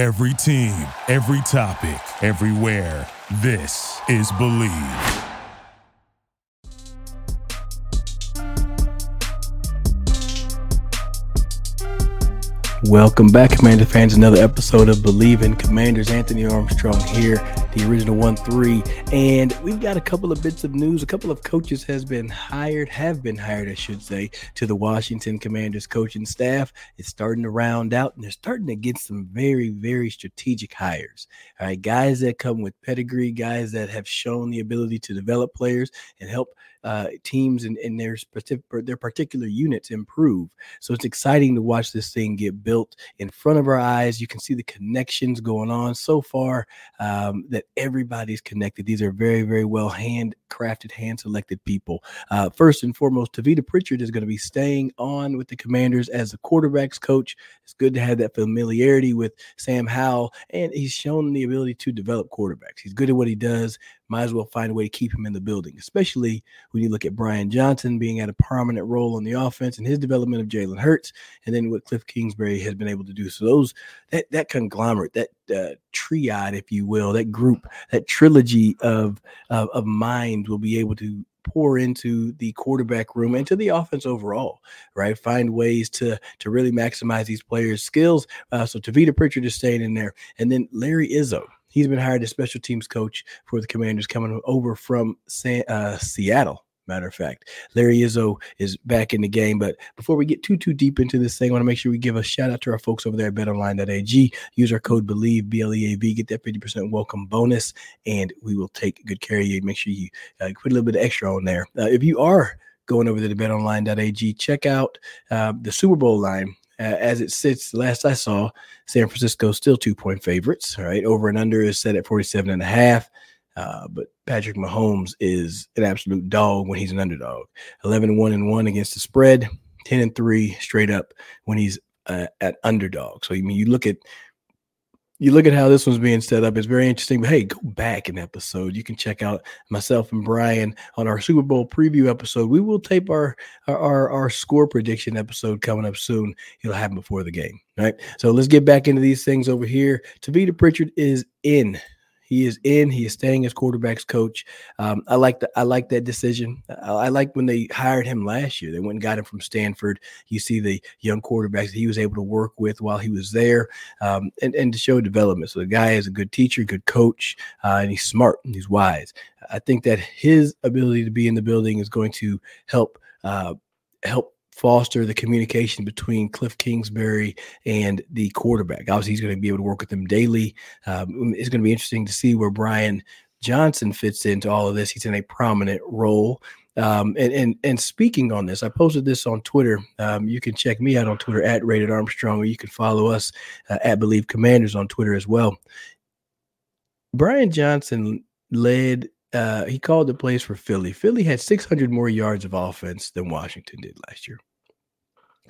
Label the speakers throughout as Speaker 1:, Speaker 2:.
Speaker 1: Every team, every topic, everywhere. This is Bleav.
Speaker 2: Welcome back, Commander fans. Another episode of Bleav in Commanders. Anthony Armstrong here, the original one three, and we've got a couple of bits of news. A couple of coaches has been hired, have been hired, I should say, to the Washington Commanders coaching staff. It's starting to round out, and they're starting to get some very, very strategic hires. All right, guys that come with pedigree, guys that have shown the ability to develop players and help uh, teams and, and their their particular units improve. So it's exciting to watch this thing get built in front of our eyes. You can see the connections going on so far um, that everybody's connected. These are very very well handcrafted, hand selected people. Uh, first and foremost, Tavita Pritchard is going to be staying on with the Commanders as the quarterbacks coach. It's good to have that familiarity with Sam Howell, and he's shown the ability to develop quarterbacks. He's good at what he does might as well find a way to keep him in the building, especially when you look at Brian Johnson being at a prominent role on the offense and his development of Jalen Hurts, and then what Cliff Kingsbury has been able to do. So those that that conglomerate, that uh, triad, if you will, that group, that trilogy of of, of minds will be able to pour into the quarterback room and to the offense overall, right? Find ways to to really maximize these players' skills. Uh, so Tavita Pritchard is staying in there, and then Larry Izzo He's been hired as special teams coach for the Commanders, coming over from San, uh, Seattle. Matter of fact, Larry Izzo is back in the game. But before we get too too deep into this thing, I want to make sure we give a shout out to our folks over there at BetOnline.ag. Use our code Bleav B L E A V, get that fifty percent welcome bonus, and we will take good care of you. Make sure you uh, put a little bit of extra on there. Uh, if you are going over to the BetOnline.ag, check out uh, the Super Bowl line uh, as it sits, last I saw, San Francisco still two point favorites. Right, over and under is set at 47 and a half. Uh, but Patrick Mahomes is an absolute dog when he's an underdog. 11 1 and 1 against the spread, 10 and 3 straight up when he's uh, at underdog. So, I mean, you look at you look at how this one's being set up. It's very interesting. But hey, go back an episode. You can check out myself and Brian on our Super Bowl preview episode. We will tape our our our score prediction episode coming up soon. It'll happen before the game. Right. So let's get back into these things over here. Tavita Pritchard is in he is in. He is staying as quarterbacks coach. Um, I like the I like that decision. I, I, like when they hired him last year. They went and got him from Stanford. You see the young quarterbacks that he was able to work with while he was there, um, and and to show development. So the guy is a good teacher, good coach, uh, and he's smart and he's wise. I think that his ability to be in the building is going to help uh, help foster the communication between Cliff Kingsbury and the quarterback. Obviously, he's going to be able to work with them daily. Um, it's going to be interesting to see where Brian Johnson fits into all of this. He's in a prominent role. Um, and, and and speaking on this, I posted this on Twitter. Um, you can check me out on Twitter at Rated Armstrong, or you can follow us uh, at Bleav Commanders on Twitter as well. Brian Johnson led uh, he called the plays for Philly. Philly had 600 more yards of offense than Washington did last year.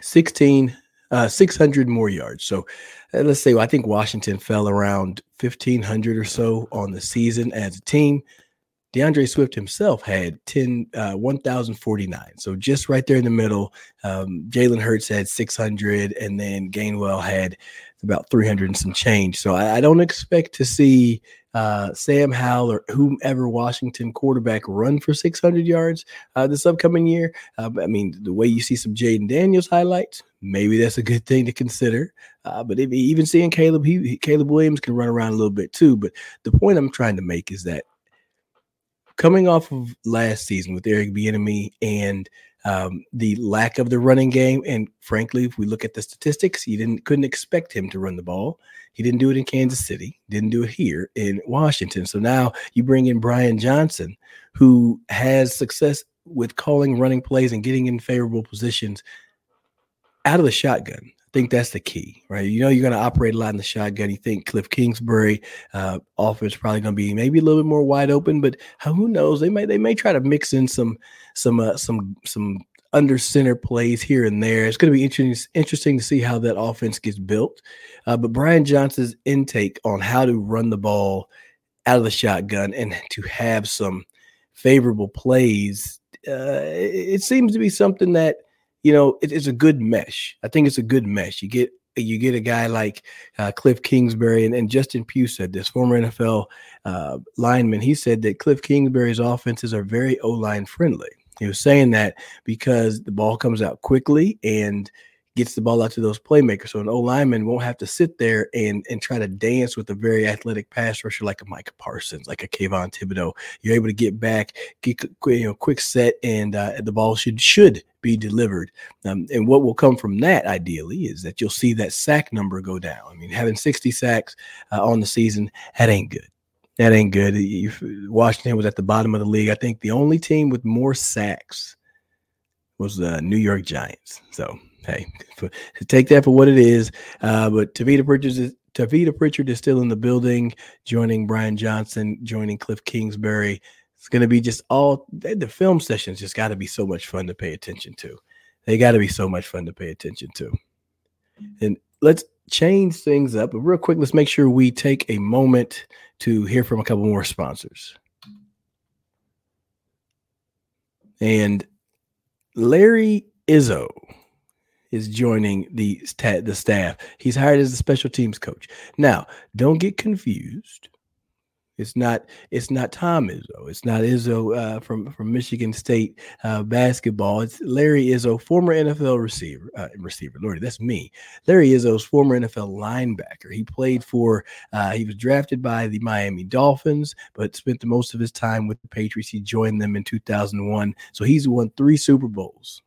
Speaker 2: 16, uh, 600 more yards. So uh, let's say well, I think Washington fell around 1,500 or so on the season as a team. DeAndre Swift himself had 10, uh, 1,049. So just right there in the middle. Um, Jalen Hurts had 600, and then Gainwell had about 300 and some change. So I, I don't expect to see uh, Sam Howell or whomever Washington quarterback run for 600 yards uh, this upcoming year. Uh, I mean, the way you see some Jayden Daniels highlights, maybe that's a good thing to consider. Uh, but if, even seeing Caleb, he, Caleb Williams can run around a little bit too. But the point I'm trying to make is that coming off of last season with Eric Bieniemy and um, the lack of the running game, and frankly, if we look at the statistics, you didn't couldn't expect him to run the ball. He didn't do it in Kansas City, didn't do it here in Washington. So now you bring in Brian Johnson, who has success with calling running plays and getting in favorable positions out of the shotgun. Think that's the key, right? You know, you're going to operate a lot in the shotgun. You think Cliff Kingsbury uh, offense probably going to be maybe a little bit more wide open, but who knows? They may they may try to mix in some some uh, some some under center plays here and there. It's going to be interesting interesting to see how that offense gets built. Uh, but Brian Johnson's intake on how to run the ball out of the shotgun and to have some favorable plays, uh, it seems to be something that you know it, it's a good mesh. I think it's a good mesh. You get you get a guy like uh, Cliff Kingsbury and, and, Justin Pugh said this former NFL uh, lineman. He said that Cliff Kingsbury's offenses are very O line friendly. He was saying that because the ball comes out quickly and gets the ball out to those playmakers. So an O lineman won't have to sit there and and try to dance with a very athletic pass rusher like a Micah Parsons, like a Kayvon Thibodeaux. You're able to get back, get you know, quick set, and uh, the ball should should be delivered. Um, and what will come from that, ideally, is that you'll see that sack number go down. I mean, having 60 sacks uh, on the season, that ain't good. That ain't good. Washington was at the bottom of the league. I think the only team with more sacks was the New York Giants. So hey, take that for what it is. Uh, but Tavita Pritchard is Tavita Pritchard is still in the building, joining Brian Johnson, joining Cliff Kingsbury. It's going to be just all the film sessions. Just got to be so much fun to pay attention to. They got to be so much fun to pay attention to. And let's change things up. But real quick, let's make sure we take a moment to hear from a couple more sponsors. And Larry Izzo is joining the the staff. He's hired as a special teams coach. Now, don't get confused. It's not it's not Tom Izzo. It's not Izzo uh, from from Michigan State uh, basketball. It's Larry Izzo, former NFL receiver. Uh, receiver, Lordy, that's me. Larry Izzo's former NFL linebacker. He played for. Uh, he was drafted by the Miami Dolphins, but spent the most of his time with the Patriots. He joined them in 2001, so he's won three Super Bowls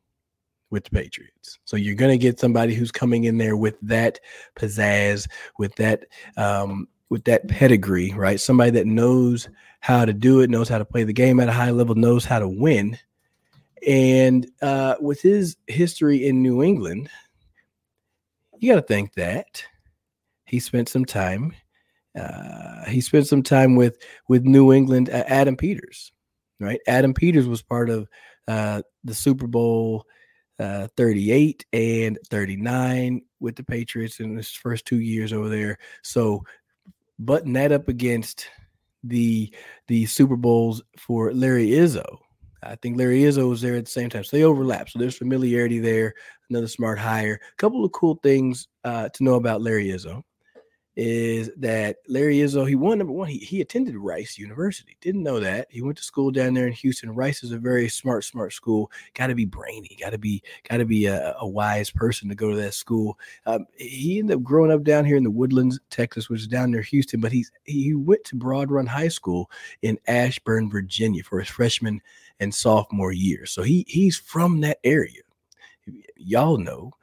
Speaker 2: with the Patriots. So you're going to get somebody who's coming in there with that pizzazz, with that um, with that pedigree, right? Somebody that knows how to do it, knows how to play the game at a high level, knows how to win. And uh, with his history in New England, you got to think that he spent some time. Uh, he spent some time with with New England. Uh, Adam Peters, right? Adam Peters was part of uh, the Super Bowl uh, 38 and 39 with the Patriots in his first two years over there. So button that up against the the Super Bowls for Larry Izzo. I think Larry Izzo was there at the same time. So they overlap. So there's familiarity there. Another smart hire. A couple of cool things uh, to know about Larry Izzo is that Larry Izzo, he won number one. He, he attended Rice University. Didn't know that. He went to school down there in Houston. Rice is a very smart, smart school. Got to be brainy. Got to be, got to be a, a, wise person to go to that school. Um, he ended up growing up down here in the Woodlands, Texas, which is down near Houston. But he's he went to Broad Run High School in Ashburn, Virginia, for his freshman and sophomore year. So he he's from that area. Y'all know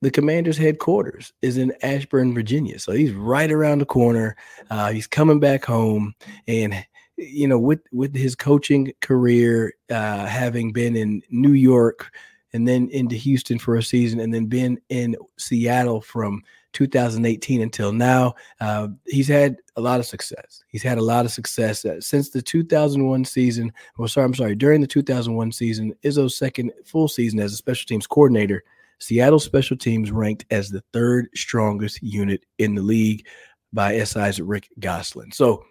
Speaker 2: the commander's headquarters is in Ashburn, Virginia. So he's right around the corner. Uh, he's coming back home, and you know, with with his coaching career, uh, having been in New York and then into Houston for a season, and then been in Seattle from 2018 until now, uh, he's had a lot of success. He's had a lot of success uh, since the 2001 season. Well, sorry, I'm sorry. During the 2001 season, Izzo's second full season as a special teams coordinator Seattle special teams ranked as the third strongest unit in the league by SI's Rick Gosselin. So,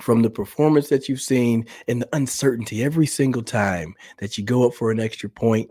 Speaker 2: from the performance that you've seen and the uncertainty every single time that you go up for an extra point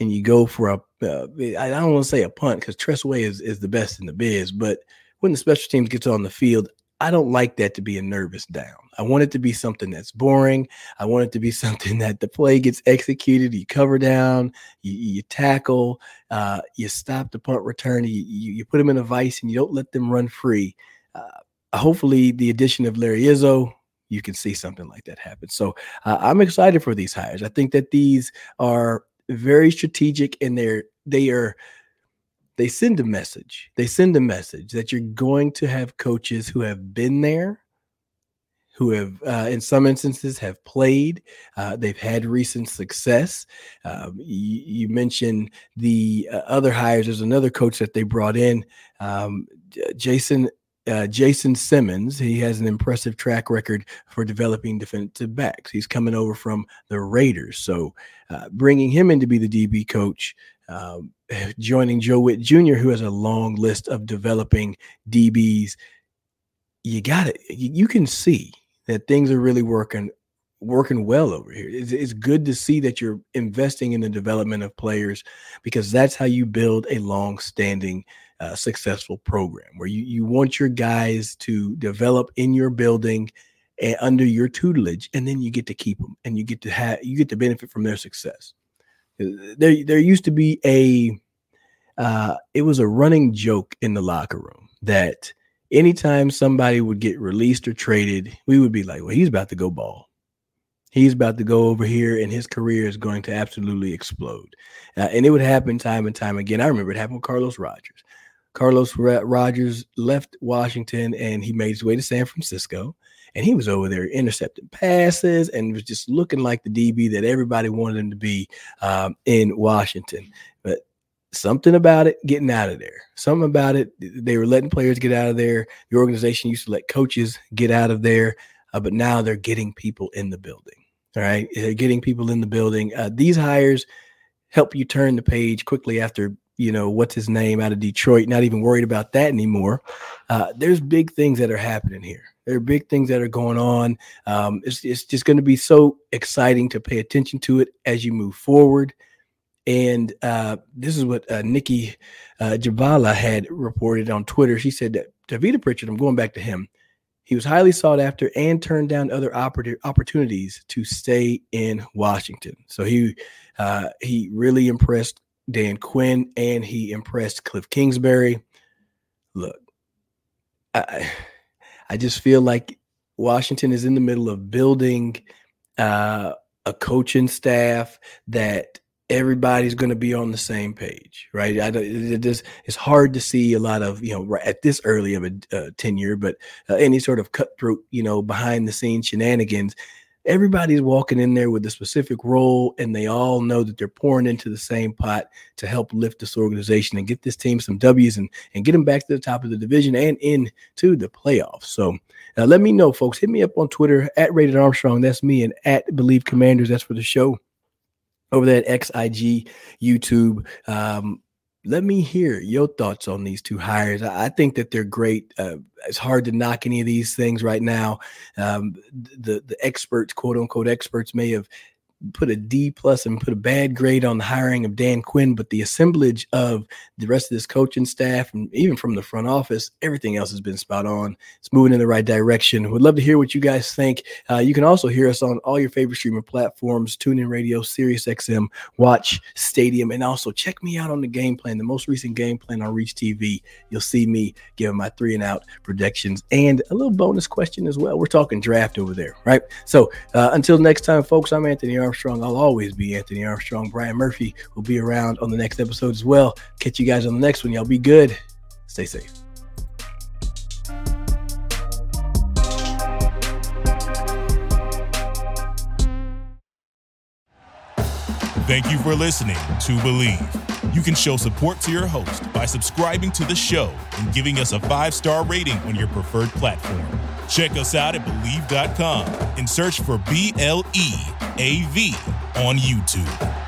Speaker 2: and you go for a, uh, I don't want to say a punt because Tress Way is, is the best in the biz, but when the special teams gets on the field, I don't like that to be a nervous down. I want it to be something that's boring. I want it to be something that the play gets executed. You cover down, you, you tackle, uh, you stop the punt return, you, you, you, put them in a vice, and you don't let them run free. Uh, hopefully, the addition of Larry Izzo, you can see something like that happen. So uh, I'm excited for these hires. I think that these are very strategic and they're they are they send a message. They send a message that you're going to have coaches who have been there, who have, uh, in some instances, have played. Uh, they've had recent success. Um, you, you, mentioned the uh, other hires. There's another coach that they brought in, um, Jason. Uh, Jason Simmons, he has an impressive track record for developing defensive backs. He's coming over from the Raiders. So, uh, bringing him in to be the DB coach um, joining Joe Whitt Jr., who has a long list of developing DBs. You got it. You can see that things are really working working well over here. It's, it's, good to see that you're investing in the development of players because that's how you build a long-standing, uh, successful program where you you want your guys to develop in your building and under your tutelage, and then you get to keep them and you get to have you get to benefit from their success. There there used to be a uh, it was a running joke in the locker room that anytime somebody would get released or traded, we would be like, well, he's about to go ball. He's about to go over here and his career is going to absolutely explode. Uh, and it would happen time and time again. I remember it happened with Carlos Rogers. Carlos Rogers left Washington and he made his way to San Francisco. And he was over there intercepting passes and was just looking like the DB that everybody wanted him to be um, in Washington. But something about it getting out of there. Something about it. They were letting players get out of there. The organization used to let coaches get out of there, uh, but now they're getting people in the building. All right, they're getting people in the building. Uh, these hires help you turn the page quickly after you know what's his name out of Detroit. Not even worried about that anymore. Uh, there's big things that are happening here. There are big things that are going on. Um, it's, it's just going to be so exciting to pay attention to it as you move forward. And uh, this is what uh, Nicki uh, Jhabvala had reported on Twitter. She said that Tavita Pritchard, I'm going back to him, he was highly sought after and turned down other oppor- opportunities to stay in Washington. So he uh, he really impressed Dan Quinn and he impressed Cliff Kingsbury. Look, I I just feel like Washington is in the middle of building uh, a coaching staff that everybody's going to be on the same page, right? I, it it's hard to see a lot of, you know, right at this early of a uh, tenure, but uh, any sort of cutthroat, you know, behind the scenes shenanigans. Everybody's walking in there with a specific role, and they all know that they're pouring into the same pot to help lift this organization and get this team some W's and, and get them back to the top of the division and into the playoffs. So uh, let me know, folks. Hit me up on Twitter at Rated Armstrong. That's me, and at Bleav Commanders. That's for the show over there at XIG YouTube. Um, let me hear your thoughts on these two hires. I think that they're great. Uh, it's hard to knock any of these things right now. Um, the the experts, quote unquote experts, may have put a D plus and put a bad grade on the hiring of Dan Quinn, but the assemblage of the rest of this coaching staff and even from the front office, everything else has been spot on. It's moving in the right direction. Would love to hear what you guys think. Uh, you can also hear us on all your favorite streaming platforms: TuneIn Radio, Sirius XM, Watch Stadium, and also check me out on the game plan, the most recent game plan on Reach TV. You'll see me giving my three and out predictions and a little bonus question as well. We're talking draft over there, right? So uh, until next time, folks, I'm Anthony R. Armstrong. I'll always be Anthony Armstrong. Brian Murphy will be around on the next episode as well. Catch you guys on the next one. Y'all be good. Stay safe.
Speaker 1: Thank you for listening to Bleav. You can show support to your host by subscribing to the show and giving us a five star rating on your preferred platform. Check us out at Bleav.com and search for B L E A V on YouTube.